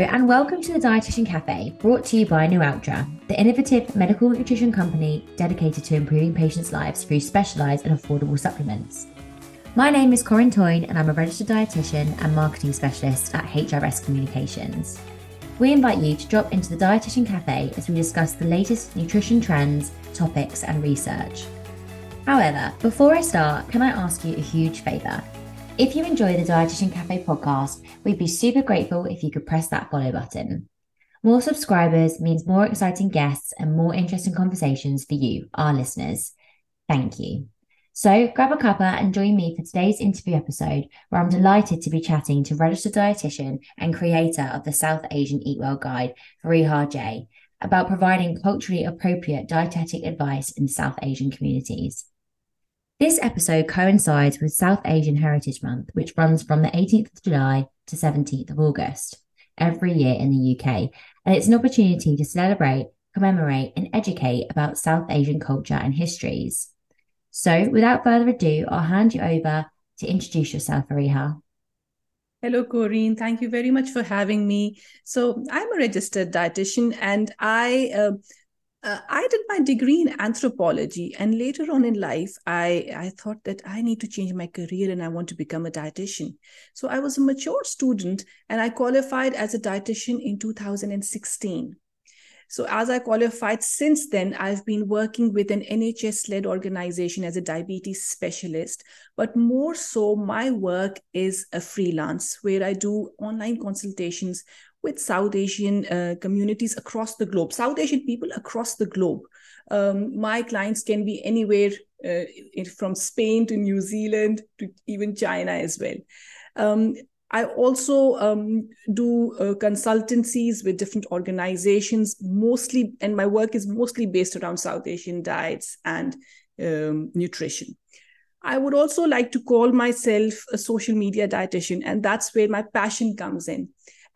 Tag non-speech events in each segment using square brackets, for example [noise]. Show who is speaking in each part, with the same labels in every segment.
Speaker 1: and welcome to the Dietitian Cafe, brought to you by Nualtra, the innovative medical nutrition company dedicated to improving patients' lives through specialised and affordable supplements. My name is Corinne Toyne, and I'm a registered dietitian and marketing specialist at HRS Communications. We invite you to drop into the Dietitian Cafe as we discuss the latest nutrition trends, topics, and research. However, before I start, can I ask you a huge favour? If you enjoy the Dietitian Cafe podcast, we'd be super grateful if you could press that follow button. More subscribers means more exciting guests and more interesting conversations for you, our listeners. Thank you. So grab a cuppa and join me for today's interview episode, where I'm delighted to be chatting to registered dietitian and creator of the South Asian Eat Well Guide, Fareeha Jay, about providing culturally appropriate dietetic advice in South Asian communities. This episode coincides with South Asian Heritage Month, which runs from the 18th of July to 17th of August every year in the UK. And it's an opportunity to celebrate, commemorate, and educate about South Asian culture and histories. So, without further ado, I'll hand you over to introduce yourself, Fareeha.
Speaker 2: Hello, Corinne. Thank you very much for having me. So, I'm a registered dietitian and I uh, uh, I did my degree in anthropology, and later on in life, I, I thought that I need to change my career and I want to become a dietitian. So I was a mature student and I qualified as a dietitian in 2016. So, as I qualified since then, I've been working with an NHS led organization as a diabetes specialist. But more so, my work is a freelance where I do online consultations with South Asian uh, communities across the globe, South Asian people across the globe. Um, my clients can be anywhere uh, from Spain to New Zealand to even China as well. Um, I also um, do uh, consultancies with different organizations, mostly, and my work is mostly based around South Asian diets and um, nutrition. I would also like to call myself a social media dietitian, and that's where my passion comes in.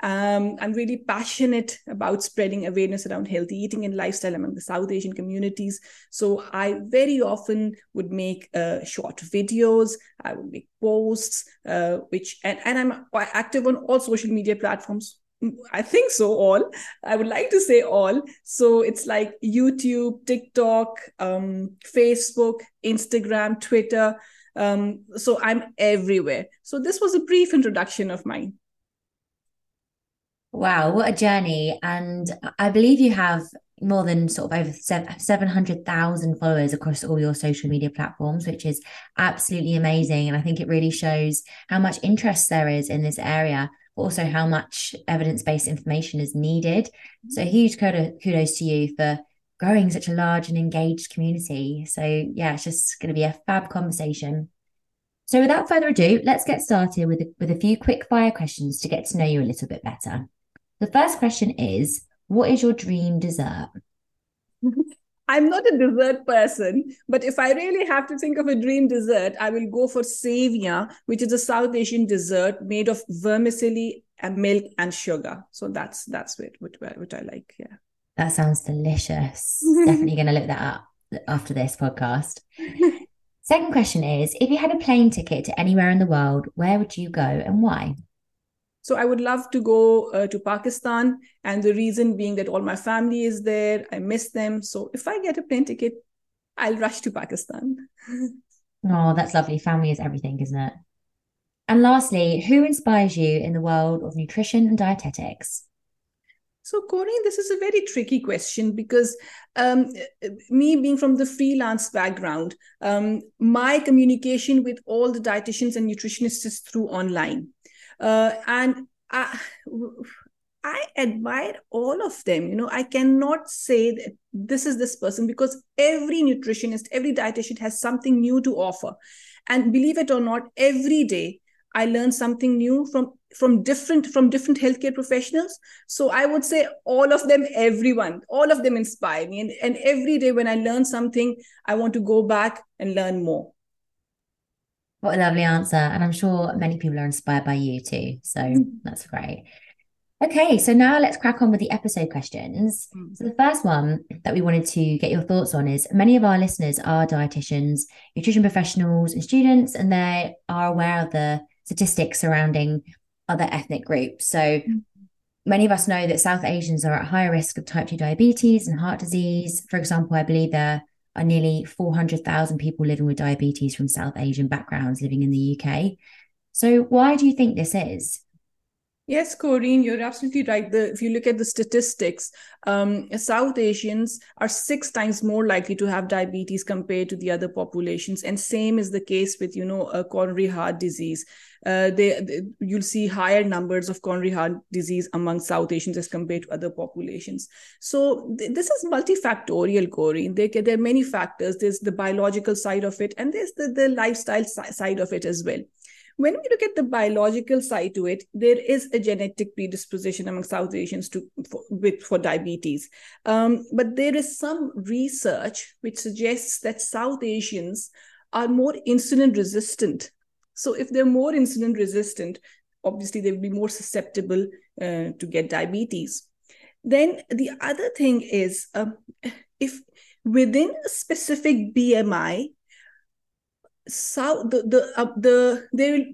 Speaker 2: Um, I'm really passionate about spreading awareness around healthy eating and lifestyle among the South Asian communities. So I very often would make uh, short videos. I would make posts, uh, which and, and I'm active on all social media platforms. I think so. All I would like to say all. So it's like YouTube, TikTok, um, Facebook, Instagram, Twitter. Um, so I'm everywhere. So this was a brief introduction of mine.
Speaker 1: Wow, what a journey. And I believe you have more than sort of over 700,000 followers across all your social media platforms, which is absolutely amazing. And I think it really shows how much interest there is in this area, but also how much evidence based information is needed. Mm-hmm. So, huge kudos to you for growing such a large and engaged community. So, yeah, it's just going to be a fab conversation. So, without further ado, let's get started with a, with a few quick fire questions to get to know you a little bit better. The first question is What is your dream dessert? [laughs]
Speaker 2: I'm not a dessert person, but if I really have to think of a dream dessert, I will go for sevia, which is a South Asian dessert made of vermicelli and milk and sugar. So that's that's what what, what I like. Yeah,
Speaker 1: that sounds delicious. [laughs] Definitely going to look that up after this podcast. [laughs] Second question is: If you had a plane ticket to anywhere in the world, where would you go and why?
Speaker 2: So I would love to go uh, to Pakistan, and the reason being that all my family is there. I miss them. So if I get a plane ticket, I'll rush to Pakistan. [laughs]
Speaker 1: oh, that's lovely. Family is everything, isn't it? And lastly, who inspires you in the world of nutrition and dietetics?
Speaker 2: So, Corinne, this is a very tricky question because um, me being from the freelance background, um, my communication with all the dietitians and nutritionists is through online. Uh, and I, I admire all of them. You know, I cannot say that this is this person because every nutritionist, every dietitian has something new to offer. And believe it or not, every day I learn something new from from different from different healthcare professionals. So I would say all of them, everyone, all of them inspire me. And, and every day when I learn something, I want to go back and learn more.
Speaker 1: What a lovely answer. And I'm sure many people are inspired by you too. So [laughs] that's great. Okay, so now let's crack on with the episode questions. Mm. So, the first one that we wanted to get your thoughts on is many of our listeners are dietitians, nutrition professionals, and students, and they are aware of the statistics surrounding other ethnic groups. So, mm. many of us know that South Asians are at higher risk of type 2 diabetes and heart disease. For example, I believe there are nearly 400,000 people living with diabetes from South Asian backgrounds living in the UK. So, why do you think this is?
Speaker 2: Yes, Corinne, you're absolutely right. The, if you look at the statistics, um, South Asians are six times more likely to have diabetes compared to the other populations, and same is the case with you know uh, coronary heart disease. Uh, they, they, you'll see higher numbers of coronary heart disease among South Asians as compared to other populations. So th- this is multifactorial, Corinne. There, there are many factors. There's the biological side of it, and there's the, the lifestyle si- side of it as well when we look at the biological side to it, there is a genetic predisposition among South Asians to for, with for diabetes. Um, but there is some research which suggests that South Asians are more insulin resistant. So if they're more insulin resistant, obviously they will be more susceptible uh, to get diabetes. Then the other thing is um, if within a specific BMI, South the the uh, the they will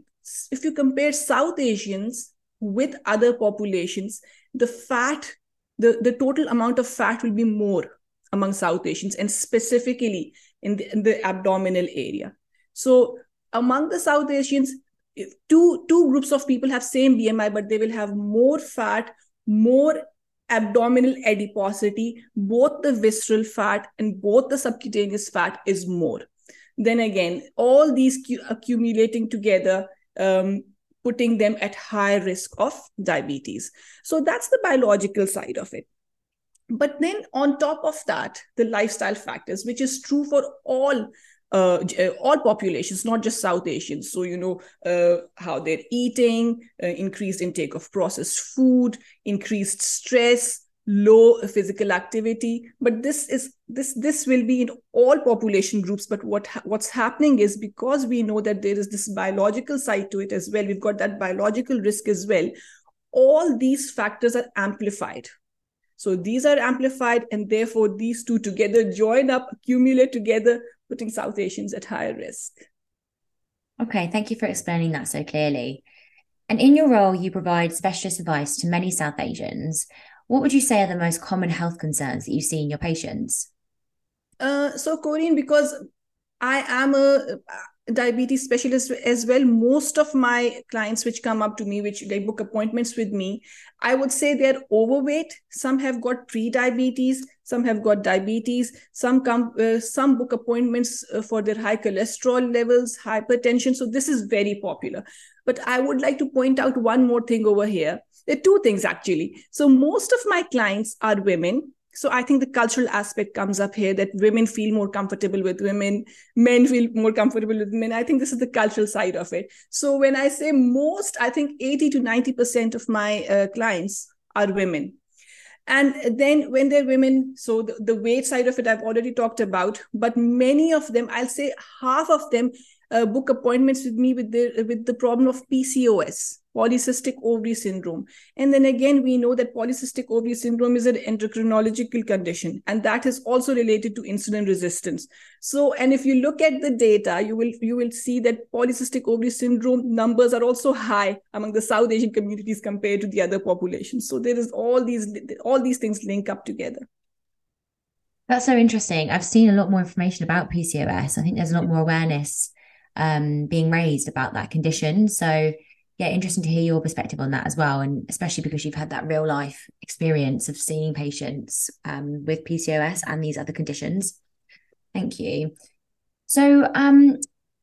Speaker 2: if you compare South Asians with other populations, the fat the the total amount of fat will be more among South Asians and specifically in the, in the abdominal area. So among the South Asians, two two groups of people have same BMI, but they will have more fat, more abdominal adiposity, both the visceral fat and both the subcutaneous fat is more then again all these accumulating together um, putting them at high risk of diabetes so that's the biological side of it but then on top of that the lifestyle factors which is true for all uh, uh all populations, not just South Asians. So, you know, uh, how they're eating, uh, increased intake of processed food, increased stress, low physical activity. But this is this this will be in all population groups. But what what's happening is because we know that there is this biological side to it as well we've got that biological risk as well all these factors are amplified. So these are amplified and therefore these two together join up accumulate together putting south asians at higher risk.
Speaker 1: Okay thank you for explaining that so clearly. And in your role you provide specialist advice to many south asians what would you say are the most common health concerns that you see in your patients?
Speaker 2: Uh, so, Corinne, because I am a diabetes specialist as well most of my clients which come up to me which they book appointments with me i would say they're overweight. Some have got pre-diabetes some have got diabetes some come uh, some book appointments uh, for their high cholesterol levels hypertension. So this is very popular. But i would like to point out one more thing over here there are two things actually. So most of my clients are women. So I think the cultural aspect comes up here that women feel more comfortable with women, men feel more comfortable with men. I think this is the cultural side of it. So when I say most, I think 80 to 90% of my uh, clients are women. And then when they're women, so the, the weight side of it, I've already talked about, but many of them, I'll say half of them uh, book appointments with me with the with the problem of PCOS, polycystic ovary syndrome. And then again, we know that polycystic ovary syndrome is an endocrinological condition, and that is also related to insulin resistance. So, and if you look at the data, you will you will see that polycystic ovary syndrome numbers are also high among the South Asian communities compared to the other populations. So there is all these all these things link up together.
Speaker 1: That's so interesting. I've seen a lot more information about PCOS. I think there's a lot more awareness um, being raised about that condition. So, yeah, interesting to hear your perspective on that as well, and especially because you've had that real life experience of seeing patients um, with PCOS and these other conditions. Thank you. So, um,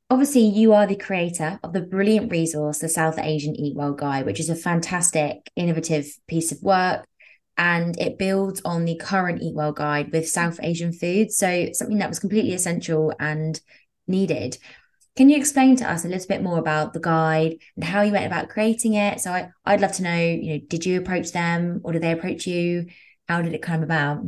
Speaker 1: obviously, you are the creator of the brilliant resource, the South Asian Eat Well Guide, which is a fantastic, innovative piece of work. And it builds on the current Eat Well Guide with South Asian foods. So, something that was completely essential and needed. Can you explain to us a little bit more about the guide and how you went about creating it? So I, I'd love to know, you know, did you approach them or did they approach you? How did it come about?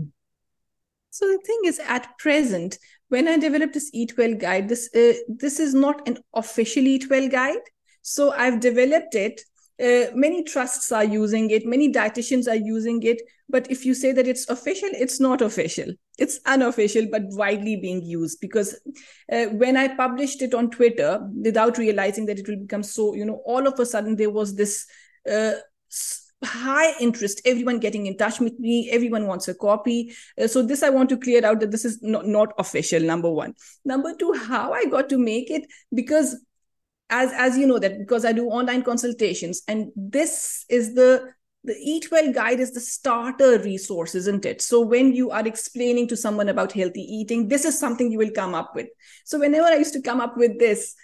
Speaker 2: So the thing is, at present, when I developed this Eat Well guide, this uh, this is not an official Eat Well guide. So I've developed it uh, many trusts are using it many dietitians are using it but if you say that it's official it's not official. It's unofficial but widely being used because uh, when i published it on twitter without realizing that it will become so you know all of a sudden there was this uh, high interest everyone getting in touch with me everyone wants a copy. Uh, so this i want to clear out that this is not, not official number one. Number two how i got to make it because as as you know that because i do online consultations and this is the the eat well guide is the starter resource isn't it so when you are explaining to someone about healthy eating this is something you will come up with so whenever i used to come up with this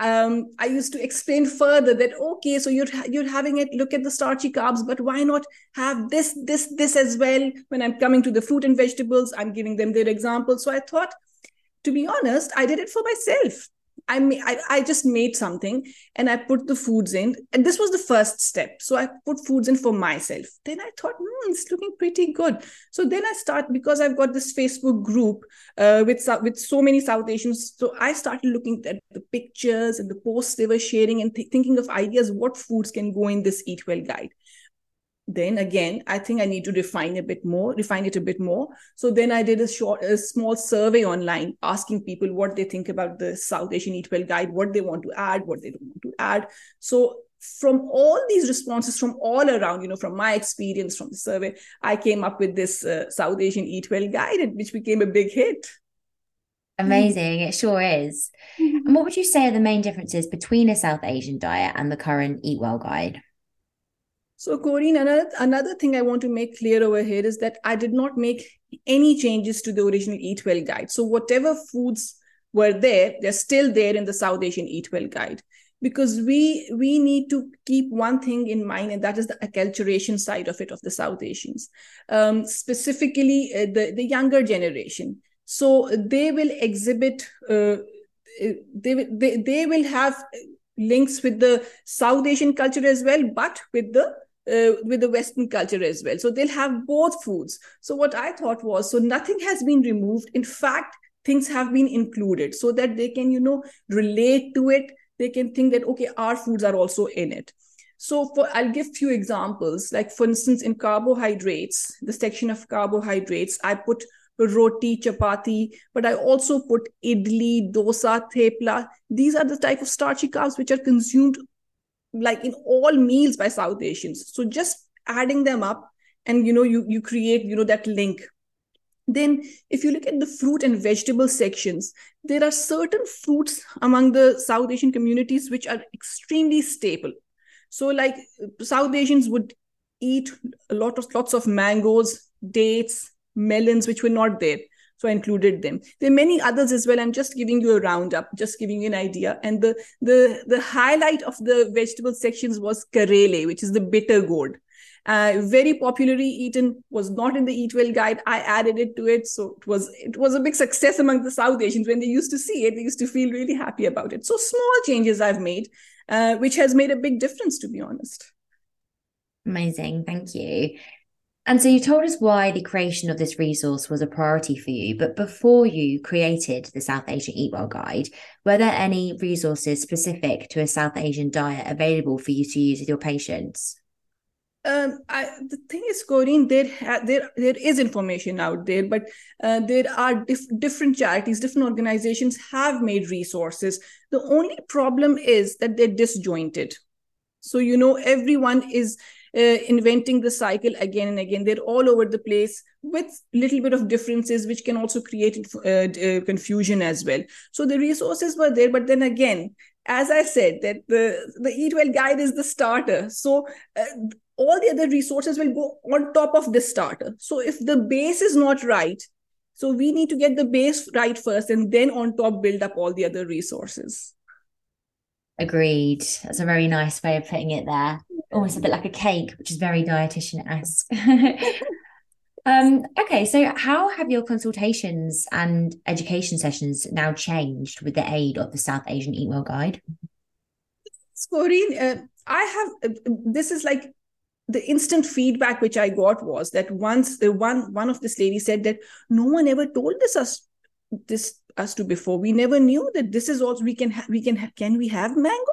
Speaker 2: um, I used to explain further that okay, so you're you're having it. Look at the starchy carbs, but why not have this, this, this as well? When I'm coming to the fruit and vegetables, I'm giving them their examples. So I thought, to be honest, I did it for myself. I, I I just made something and I put the foods in, and this was the first step. So I put foods in for myself. Then I thought, hmm, it's looking pretty good. So then I start because I've got this Facebook group uh, with with so many South Asians. So I started looking at the pictures and the posts they were sharing and th- thinking of ideas what foods can go in this Eat Well guide then again i think i need to refine a bit more refine it a bit more. So then i did a short a small survey online asking people what they think about the south asian eat well guide what they want to add what they don't want to add. So from all these responses from all around you know from my experience from the survey i came up with this uh, south asian eat well guide which became a big hit.
Speaker 1: Amazing. It sure is. Mm-hmm. and what would you say are the main differences between a south asian diet and the current eat well guide
Speaker 2: so, Corinne, another, another thing I want to make clear over here is that I did not make any changes to the original Eat Well guide. So, whatever foods were there, they're still there in the South Asian Eat Well guide. Because we we need to keep one thing in mind and that is the acculturation side of it of the south asians. Um, specifically uh, the the younger generation. So they will exhibit uh, they, they they will have links with the south asian culture as well but with the uh, with the Western culture as well. So they'll have both foods. So what I thought was, so nothing has been removed. In fact, things have been included so that they can, you know, relate to it. They can think that okay, our foods are also in it. So for I'll give few examples. Like for instance, in carbohydrates, the section of carbohydrates, I put roti, chapati, but I also put idli, dosa, thepla. These are the type of starchy carbs which are consumed like in all meals by south asians. So just adding them up and you know you you create you know that link. Then if you look at the fruit and vegetable sections there are certain fruits among the south asian communities which are extremely staple. So like south asians would eat a lot of lots of mangoes dates melons which were not there so i included them. There are many others as well. I'm just giving you a roundup just giving you an idea. And the the the highlight of the vegetable sections was karele which is the bitter gourd. Uh, very popularly eaten was not in the eat well guide. I added it to it. So it was it was a big success among the south asians. When they used to see it they used to feel really happy about it. So small changes i've made uh, which has made a big difference to be honest.
Speaker 1: Amazing. Thank you and so you told us why the creation of this resource was a priority for you. But before you created the South Asian Eat Well Guide, were there any resources specific to a South Asian diet available for you to use with your patients?
Speaker 2: Um, I, the thing is, Corinne, there ha- there there is information out there, but uh, there are dif- different charities, different organizations have made resources. The only problem is that they're disjointed. So you know, everyone is uh, inventing the cycle again and again. They're all over the place with little bit of differences, which can also create uh, uh, confusion as well. So the resources were there, but then again, as I said, that the the Eat Well guide is the starter. So uh, all the other resources will go on top of this starter. So if the base is not right, so we need to get the base right first, and then on top build up all the other resources.
Speaker 1: Agreed. That's a very nice way of putting it there. Almost a bit like a cake, which is very dietitian esque. [laughs] um, okay, so how have your consultations and education sessions now changed with the aid of the South Asian Eat Well Guide?
Speaker 2: Corinne, uh, I have uh, this is like the instant feedback which I got was that once the one one of this lady said that no one ever told this us this us to before we never knew that this is also we can ha- we can ha- can we have mango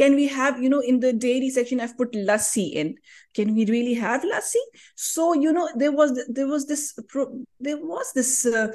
Speaker 2: can we have you know in the dairy section i've put lassi in can we really have lassi so you know there was there was this there was this uh,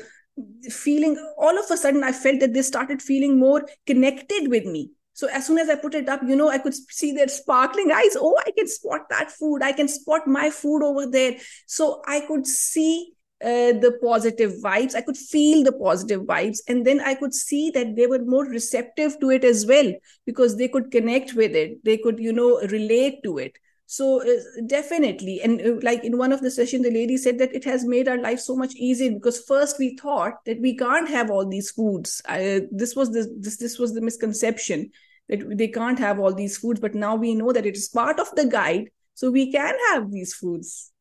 Speaker 2: feeling all of a sudden i felt that they started feeling more connected with me So as soon as I put it up, you know, I could see their sparkling eyes. Oh, I can spot that food. I can spot my food over there. So I could see uh, the positive vibes. I could feel the positive vibes. And then I could see that they were more receptive to it as well because they could connect with it. They could, you know, relate to it so uh, definitely and uh, like in one of the session the lady said that it has made our life so much easier because first we thought that we can't have all these foods uh, this was the this, this was the misconception that they can't have all these foods but now we know that it is part of the guide so we can have these foods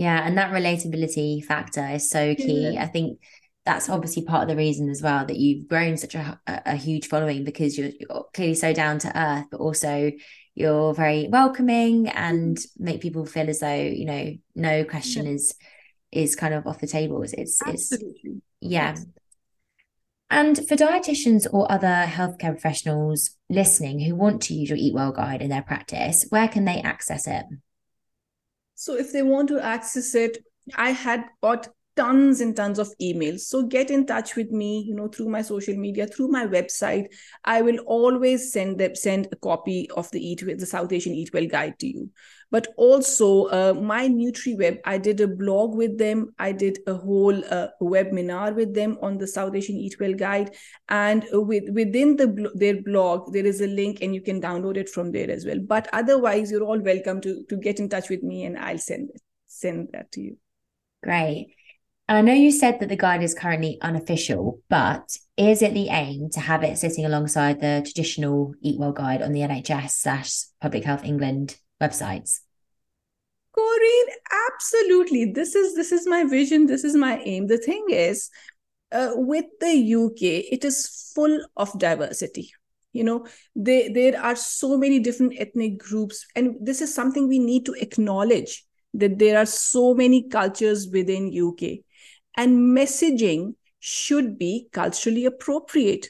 Speaker 1: yeah and that relatability factor is so key yeah. i think that's obviously part of the reason as well that you've grown such a, a huge following because you're, you're clearly so down to earth but also you're very welcoming and mm-hmm. make people feel as though you know no question yeah. is is kind of off the table it's Absolutely. it's yeah and for dietitians or other healthcare professionals listening who want to use your eat well guide in their practice where can they access it
Speaker 2: so if they want to access it i had got tons and tons of emails. So get in touch with me you know through my social media through my website. I will always send them send a copy of the eat the south asian eat well guide to you. But also uh, my nutriweb i did a blog with them. I did a whole uh, webinar with them on the south asian eat well guide. And with within the their blog there is a link and you can download it from there as well. But otherwise you're all welcome to to get in touch with me and i'll send send that to you.
Speaker 1: Great and I know you said that the guide is currently unofficial, but is it the aim to have it sitting alongside the traditional Eat Well guide on the NHS slash Public Health England websites?
Speaker 2: Corinne, absolutely. This is this is my vision. This is my aim. The thing is, uh, with the UK, it is full of diversity. You know, they, there are so many different ethnic groups, and this is something we need to acknowledge that there are so many cultures within UK and messaging should be culturally appropriate.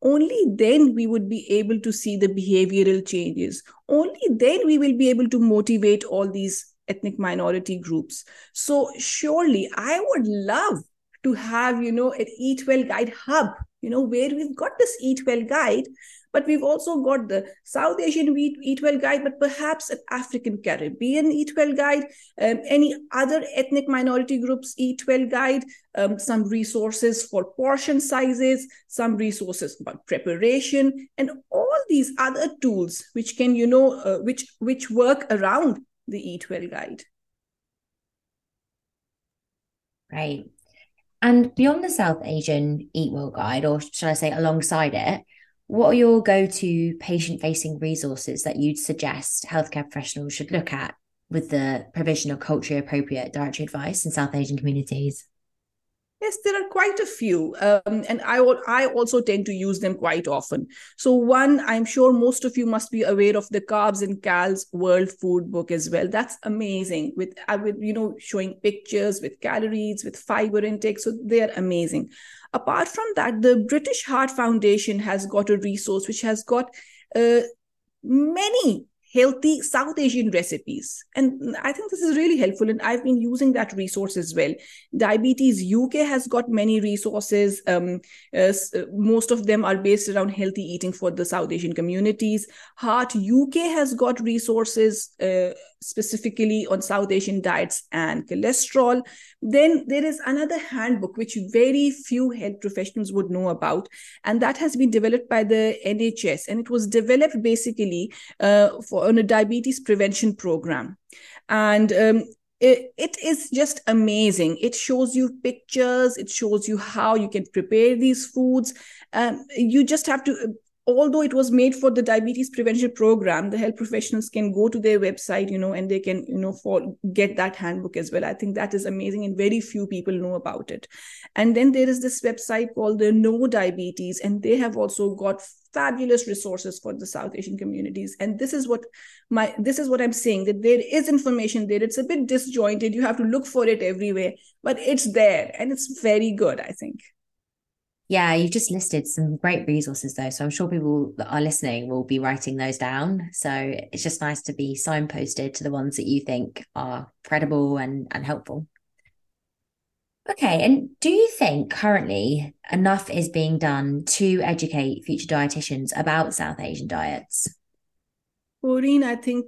Speaker 2: Only then we would be able to see the behavioral changes. Only then we will be able to motivate all these ethnic minority groups. So surely i would love to have you know an eat well guide hub you know where we've got this eat well guide but we've also got the South Asian Eat, Eat Well Guide, but perhaps an African Caribbean Eat Well Guide, um, any other ethnic minority groups Eat Well Guide, um, some resources for portion sizes, some resources about preparation, and all these other tools which can, you know, uh, which which work around the Eat Well Guide.
Speaker 1: Right. And beyond the South Asian Eat Well Guide, or should I say alongside it, what are your go to patient facing resources that you'd suggest healthcare professionals should look at with the provision of culturally appropriate dietary advice in South Asian communities?
Speaker 2: Yes, there are quite a few, um, and I I also tend to use them quite often. So one, I'm sure most of you must be aware of the Carbs and Cals World Food Book as well. That's amazing with uh, with you know showing pictures with calories, with fiber intake. So they are amazing. Apart from that, the British Heart Foundation has got a resource which has got uh, many healthy South Asian recipes. And I think this is really helpful. And I've been using that resource as well. Diabetes UK has got many resources. Um, uh, uh most of them are based around healthy eating for the South Asian communities. Heart UK has got resources uh, specifically on South Asian diets and cholesterol. Then there is another handbook which very few health professionals would know about. And that has been developed by the NHS. And it was developed basically uh, for on a diabetes prevention program. And um, it, is just amazing. It shows you pictures, it shows you how you can prepare these foods. Um, you just have to although it was made for the diabetes prevention program the health professionals can go to their website you know and they can you know for get that handbook as well. I think that is amazing and very few people know about it. And then there is this website called the Know Diabetes and they have also got fabulous resources for the south asian communities. And this is what my this is what i'm saying that there is information there. It's a bit disjointed. You have to look for it everywhere but it's there and it's very good i think
Speaker 1: yeah, you've just listed some great resources though. So I'm sure people that are listening will be writing those down. So it's just nice to be signposted to the ones that you think are credible and, and helpful. Okay, and do you think currently enough is being done to educate future dietitians about South Asian diets?
Speaker 2: Corinne, I think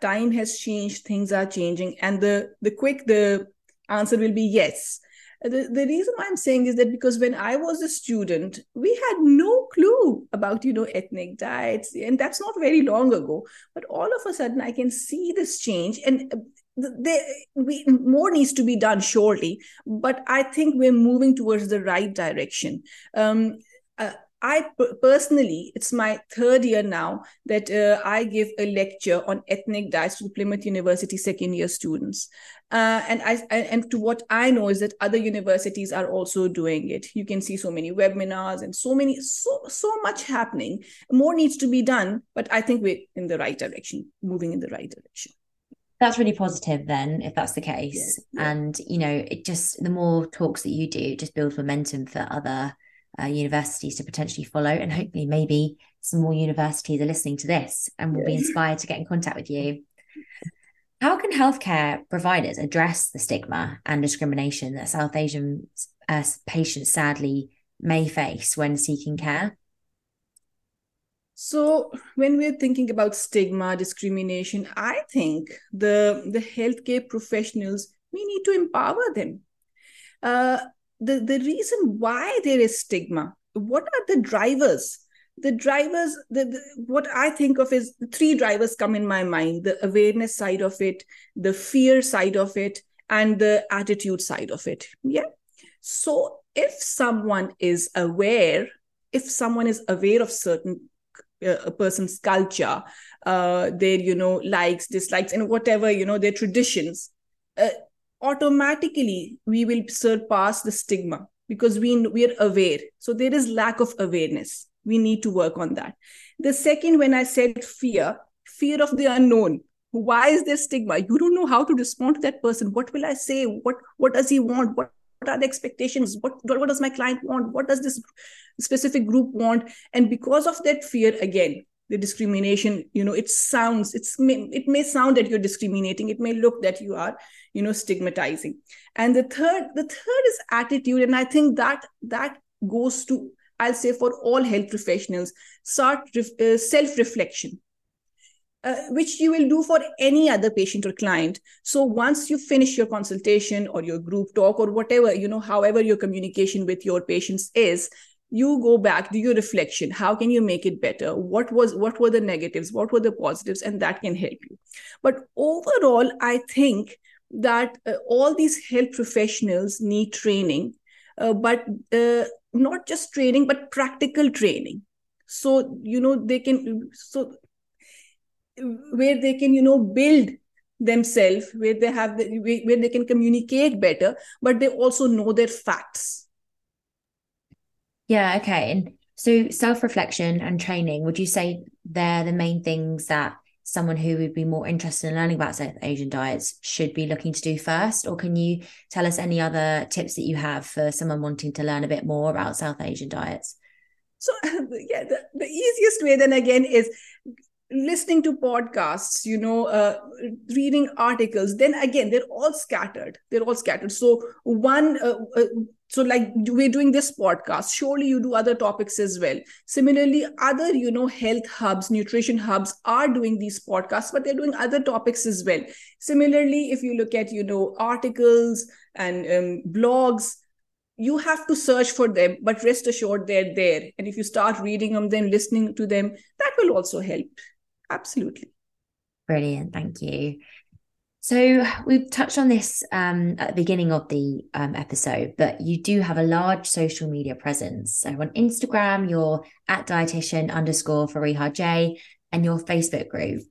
Speaker 2: time has changed, things are changing, and the the quick the answer will be yes. The, the reason why I'm saying is that because when I was a student, we had no clue about you know ethnic diets, and that's not very long ago. But all of a sudden, I can see this change, and there we, more needs to be done surely but i think we're moving towards the right direction um, uh, I personally, it's my third year now that uh, I give a lecture on ethnic diets to Plymouth University second year students. Uh, and I and to what I know is that other universities are also doing it. You can see so many webinars and so many so so much happening. More needs to be done, but I think we're in the right direction, moving in the right direction
Speaker 1: that's really positive then if that's the case yeah. and you know it just the more talks that you do just builds momentum for other uh, universities to potentially follow and hopefully maybe some more universities are listening to this and will yeah. be inspired to get in contact with you [laughs] how can healthcare providers address the stigma and discrimination that south asian uh, patients sadly may face when seeking care
Speaker 2: so when we're thinking about stigma, discrimination, I think the the healthcare professionals we need to empower them. Uh, the the reason why there is stigma, what are the drivers? The drivers, the, the what I think of is three drivers come in my mind: the awareness side of it, the fear side of it, and the attitude side of it. Yeah. So if someone is aware, if someone is aware of certain a person's culture uh, their you know likes dislikes and whatever you know their traditions uh, automatically we will surpass the stigma because we we are aware so there is lack of awareness we need to work on that. The second when i said fear fear of the unknown. Why is there stigma? You don't know how to respond to that person. What will i say? What what does he want? What what are the expectations? What, what does my client want? What does this specific group want? And because of that fear again the discrimination you know it sounds it's it may sound that you're discriminating. It may look that you are you know stigmatizing. And the third the third is attitude. And i think that that goes to i'll say for all health professionals start uh, self reflection uh, which you will do for any other patient or client. So once you finish your consultation or your group talk or whatever you know however your communication with your patients is you go back do your reflection. How can you make it better? What was what were the negatives? What were the positives? And that can help you. But overall i think that uh, all these health professionals need training but uh, not just training but practical training. So you know they can so where they can you know build themselves where they have the, where they can communicate better but they also know their facts.
Speaker 1: Yeah okay. And so self-reflection and training would you say they're the main things that someone who would be more interested in learning about South Asian diets should be looking to do first? Or can you tell us any other tips that you have for someone wanting to learn a bit more about South Asian diets?
Speaker 2: So, [laughs] yeah, the, the easiest way then again is listening to podcasts you know uh, reading articles then again they're all scattered they're all scattered so one uh, uh, so like we're doing this podcast surely you do other topics as well similarly other you know health hubs nutrition hubs are doing these podcasts but they're doing other topics as well similarly if you look at you know articles and um, blogs you have to search for them but rest assured they're there and if you start reading them then listening to them that will also help Absolutely.
Speaker 1: Brilliant. Thank you. So we've touched on this um, at the beginning of the um, episode, but you do have a large social media presence. So on Instagram, you're at dietitian underscore Fareeha Jay and your Facebook group.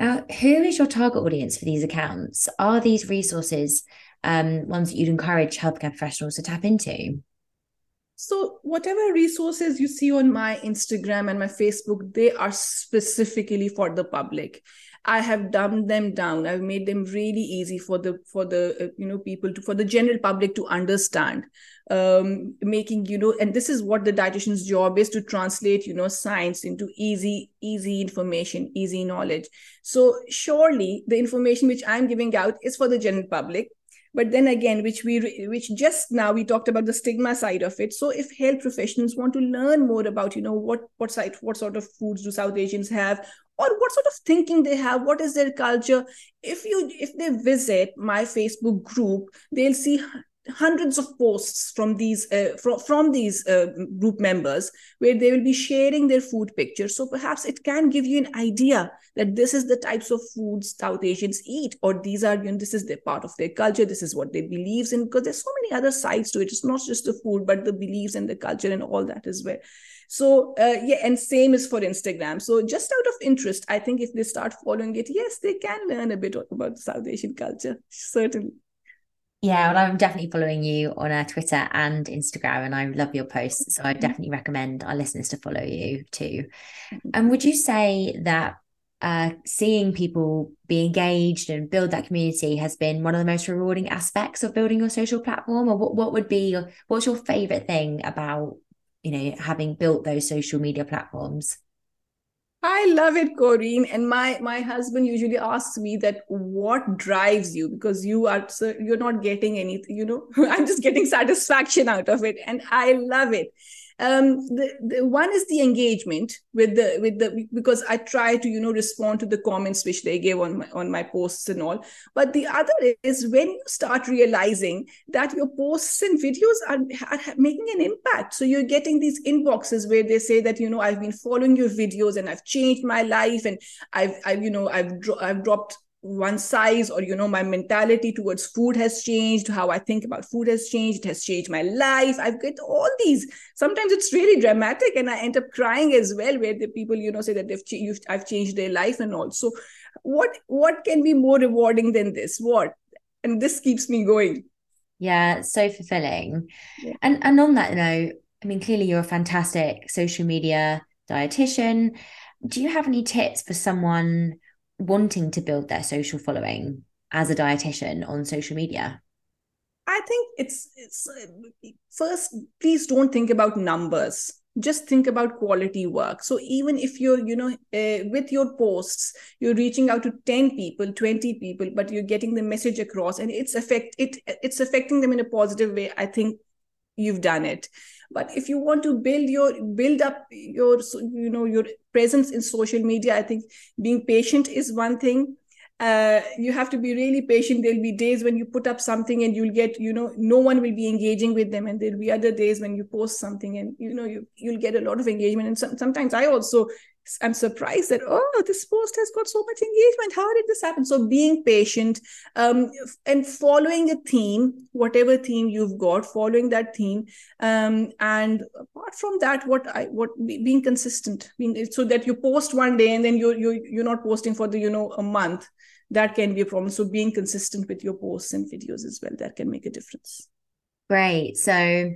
Speaker 1: Now, who is your target audience for these accounts? Are these resources um, ones that you'd encourage healthcare professionals to tap into?
Speaker 2: So, whatever resources you see on my Instagram and my Facebook, they are specifically for the public. I have dumbed them down. I've made them really easy for the for the uh, you know people to for the general public to understand. Um, making you know, and this is what the dietitian's job is to translate you know science into easy easy information, easy knowledge. So surely the information which I'm giving out is for the general public but then again which we which just now we talked about the stigma side of it. So if health professionals want to learn more about you know what what side what sort of foods do south asians have or what sort of thinking they have what is their culture if you if they visit my facebook group they'll see hundreds of posts from these uh, from, from these uh, group members where they will be sharing their food pictures. So perhaps it can give you an idea that this is the types of foods south asians eat or these are you know this is their part of their culture this is what they believes in because there's so many other sides to it. It's not just the food but the beliefs and the culture and all that as well. So uh, yeah and same is for instagram. So just out of interest i think if they start following it yes they can learn a bit about south asian culture certainly
Speaker 1: yeah, well, I'm definitely following you on uh, Twitter and Instagram, and I love your posts. So I definitely recommend our listeners to follow you too. Mm-hmm. And would you say that uh, seeing people be engaged and build that community has been one of the most rewarding aspects of building your social platform? Or what, what would be your, what's your favorite thing about you know having built those social media platforms?
Speaker 2: I love it, Corinne. And my my husband usually asks me that what drives you because you are you're not getting anything, you know. [laughs] I'm just getting satisfaction out of it, and I love it um, the, the one is the engagement with the with the because I try to you know respond to the comments which they give on my on my posts and all. But the other is when you start realizing that your posts and videos are, are making an impact. So you're getting these inboxes where they say that you know I've been following your videos and I've changed my life and I've I've you know I've dro- I've dropped one size or you know my mentality towards food has changed how i think about food has changed it has changed my life. I've got all these. Sometimes it's really dramatic and i end up crying as well where the people you know say that they've changed i've changed their life and all. So what what can be more rewarding than this? What? And this keeps me going.
Speaker 1: Yeah so fulfilling. Yeah. and and on that note i mean clearly you're a fantastic social media dietitian. Do you have any tips for someone wanting to build their social following as a dietitian on social media?
Speaker 2: I think it's it's first please don't think about numbers. Just think about quality work. So even if you're you know uh, with your posts you're reaching out to 10 people 20 people but you're getting the message across and it's affect it it's affecting them in a positive way i think you've done it but if you want to build your build up your you know your presence in social media i think being patient is one thing. Uh, you have to be really patient. There'll be days when you put up something and you'll get you know no one will be engaging with them. And there'll be other days when you post something and you know you, you'll get a lot of engagement. And some, sometimes i also I'm surprised that oh this post has got so much engagement. How did this happen? So being patient um, and following a theme, whatever theme you've got, following that theme, um, and apart from that, what I what being consistent, being so that you post one day and then you're you you're not posting for the you know a month. That can be a problem. So being consistent with your posts and videos as well that can make a difference.
Speaker 1: Great. So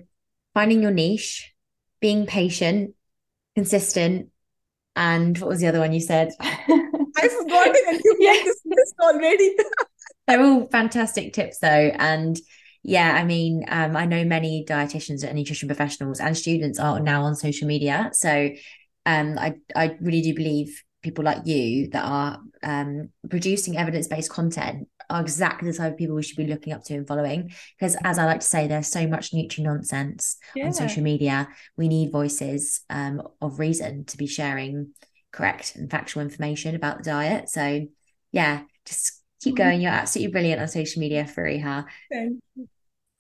Speaker 1: finding your niche, being patient, consistent and what was the other one you said?
Speaker 2: I forgot it [laughs] and you yeah. this list already. [laughs]
Speaker 1: They're all fantastic tips though. And yeah, I mean, um, I know many dietitians and nutrition professionals and students are now on social media. So um, I, I really do believe people like you that are um, producing evidence-based content are exactly the type of people we should be looking up to and following. Because as I like to say, there's so much nutri nonsense yeah. on social media. We need voices um, of reason to be sharing correct and factual information about the diet. So yeah, just keep mm-hmm. going. You're absolutely brilliant on social media, Fareeha.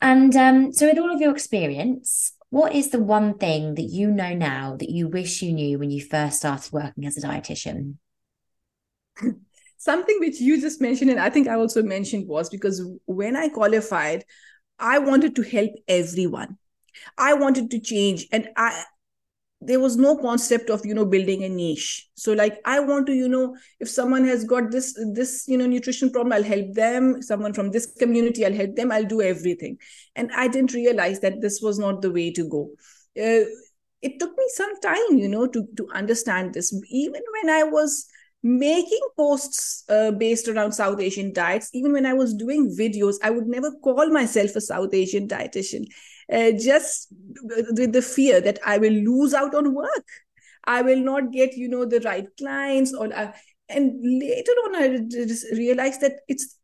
Speaker 1: And um, so with all of your experience, what is the one thing that you know now that you wish you knew when you first started working as a dietitian? [laughs]
Speaker 2: something which you just mentioned and i think i also mentioned was because when i qualified i wanted to help everyone. I wanted to change and i there was no concept of you know building a niche. So like i want to you know if someone has got this this you know nutrition problem i'll help them. Someone from this community i'll help them. I'll do everything. And i didn't realize that this was not the way to go. Uh, it took me some time you know to to understand this. Even when i was making posts uh, based around South Asian diets. Even when I was doing videos, I would never call myself a South Asian dietitian, uh, just with the fear that I will lose out on work. I will not get, you know, the right clients. Or uh, and later on, I just realized that it's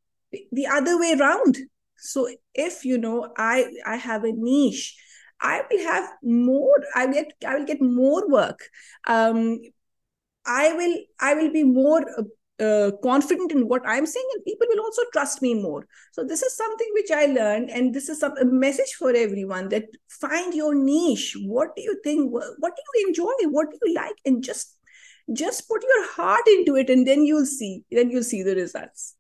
Speaker 2: the other way around. So if you know I I have a niche, I will have more. I get I will get more work. Um, I will I will be more uh, confident in what I'm saying, and people will also trust me more. So this is something which I learned, and this is some, a message for everyone that find your niche. What do you think? What, what do you enjoy? What do you like? And just just put your heart into it, and then you'll see. Then you'll see the results.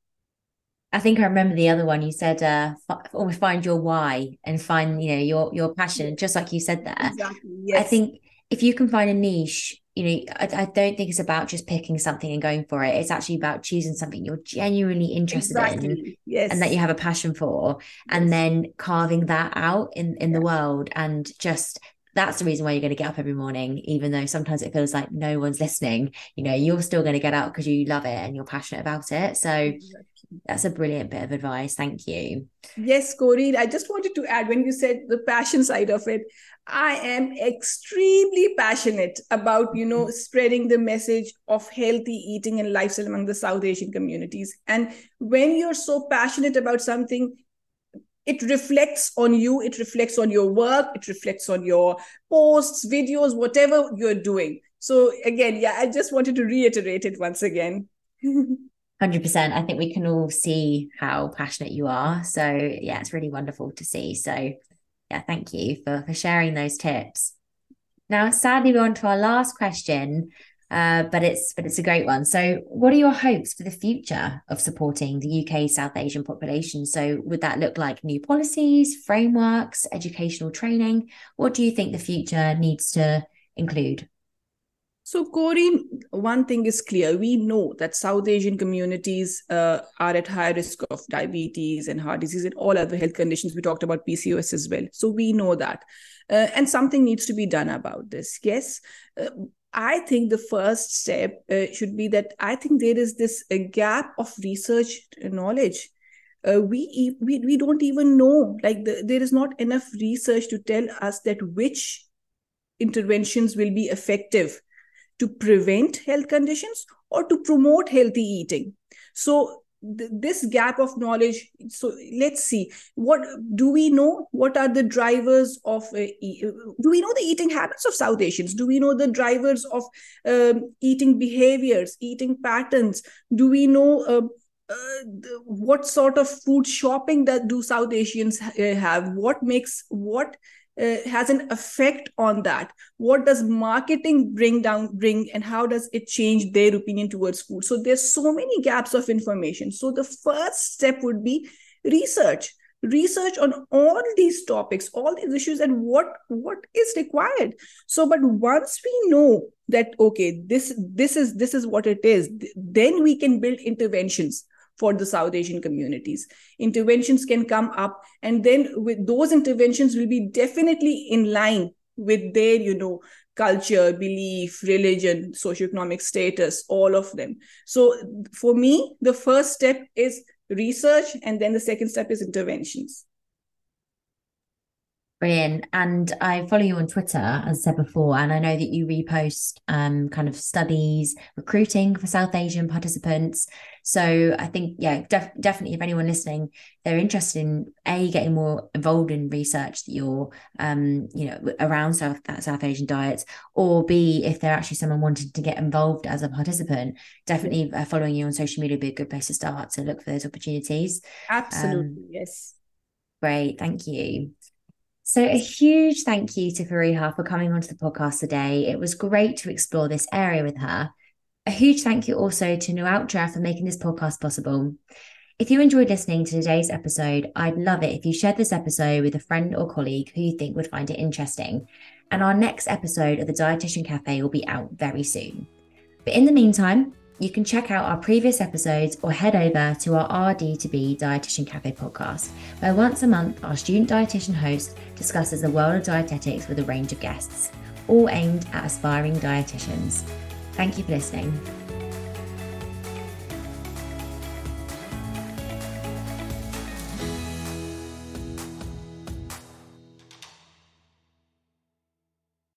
Speaker 1: I think I remember the other one you said, uh, always find your why and find, you know, your your passion. Just like you said there, exactly. Yes. I think if you can find a niche, you know, I, I, don't think it's about just picking something and going for it. It's actually about choosing something you're genuinely interested exactly. in, yes. and that you have a passion for, and then carving that out in in the world, and just that's the reason why you're going to get up every morning, even though sometimes it feels like no one's listening. You know, you're still going to get out because you love it and you're passionate about it. So. Exactly that's a brilliant bit of advice. Thank you.
Speaker 2: Yes, Corey. I just wanted to add when you said the passion side of it, I am extremely passionate about, you know, spreading the message of healthy eating and lifestyle among the South Asian communities. And when you're so passionate about something, it reflects on you, it reflects on your work, it reflects on your posts, videos, whatever you're doing. So again, yeah, I just wanted to reiterate it once again. [laughs]
Speaker 1: 100%. I think we can all see how passionate you are. So, yeah, it's really wonderful to see. So, yeah, thank you for, for sharing those tips. Now, sadly, we're on to our last question, uh, but it's but it's a great one. So, what are your hopes for the future of supporting the UK South Asian population? So, would that look like new policies, frameworks, educational training? What do you think the future needs to include?
Speaker 2: So, Corey, one thing is clear. We know that South Asian communities uh, are at high risk of diabetes and heart disease and all other health conditions. We talked about PCOS as well. So, we know that. Uh, and something needs to be done about this. Yes. Uh, I think the first step uh, should be that I think there is this gap of research knowledge. Uh, we, we we don't even know like the, there is not enough research to tell us that which interventions will be effective to prevent health conditions or to promote healthy eating. So th- this gap of knowledge so let's see what do we know what are the drivers of uh, do we know the eating habits of south asians? Do we know the drivers of um, eating behaviors eating patterns? Do we know uh, uh, what sort of food shopping that do south asians uh, have? What makes what uh, has an effect on that. What does marketing bring down bring and how does it change their opinion towards food? So there's so many gaps of information. So the first step would be research. Research on all these topics all these issues and what what is required. So but once we know that okay this this is this is what it is then we can build interventions for the South Asian communities. Interventions can come up, and then with those interventions will be definitely in line with their, you know, culture, belief, religion, socioeconomic status, all of them. So for me, the first step is research, and then the second step is interventions.
Speaker 1: Brilliant. And I follow you on Twitter, as I said before, and I know that you repost um, kind of studies, recruiting for South Asian participants. So I think, yeah, def- definitely if anyone listening, they're interested in A, getting more involved in research that you're, um, you know, around South, South Asian diets, or B, if they're actually someone wanting to get involved as a participant, definitely uh, following you on social media would be a good place to start to look for those opportunities.
Speaker 2: Absolutely. Um, yes.
Speaker 1: Great. Thank you. So, a huge thank you to Fareeha for coming onto the podcast today. It was great to explore this area with her. A huge thank you also to Nualtra for making this podcast possible. If you enjoyed listening to today's episode, I'd love it if you shared this episode with a friend or colleague who you think would find it interesting. And our next episode of the Dietitian Cafe will be out very soon. But in the meantime, you can check out our previous episodes or head over to our RD2B Dietitian Cafe podcast, where once a month our student dietitian host discusses the world of dietetics with a range of guests, all aimed at aspiring dietitians. Thank you for listening.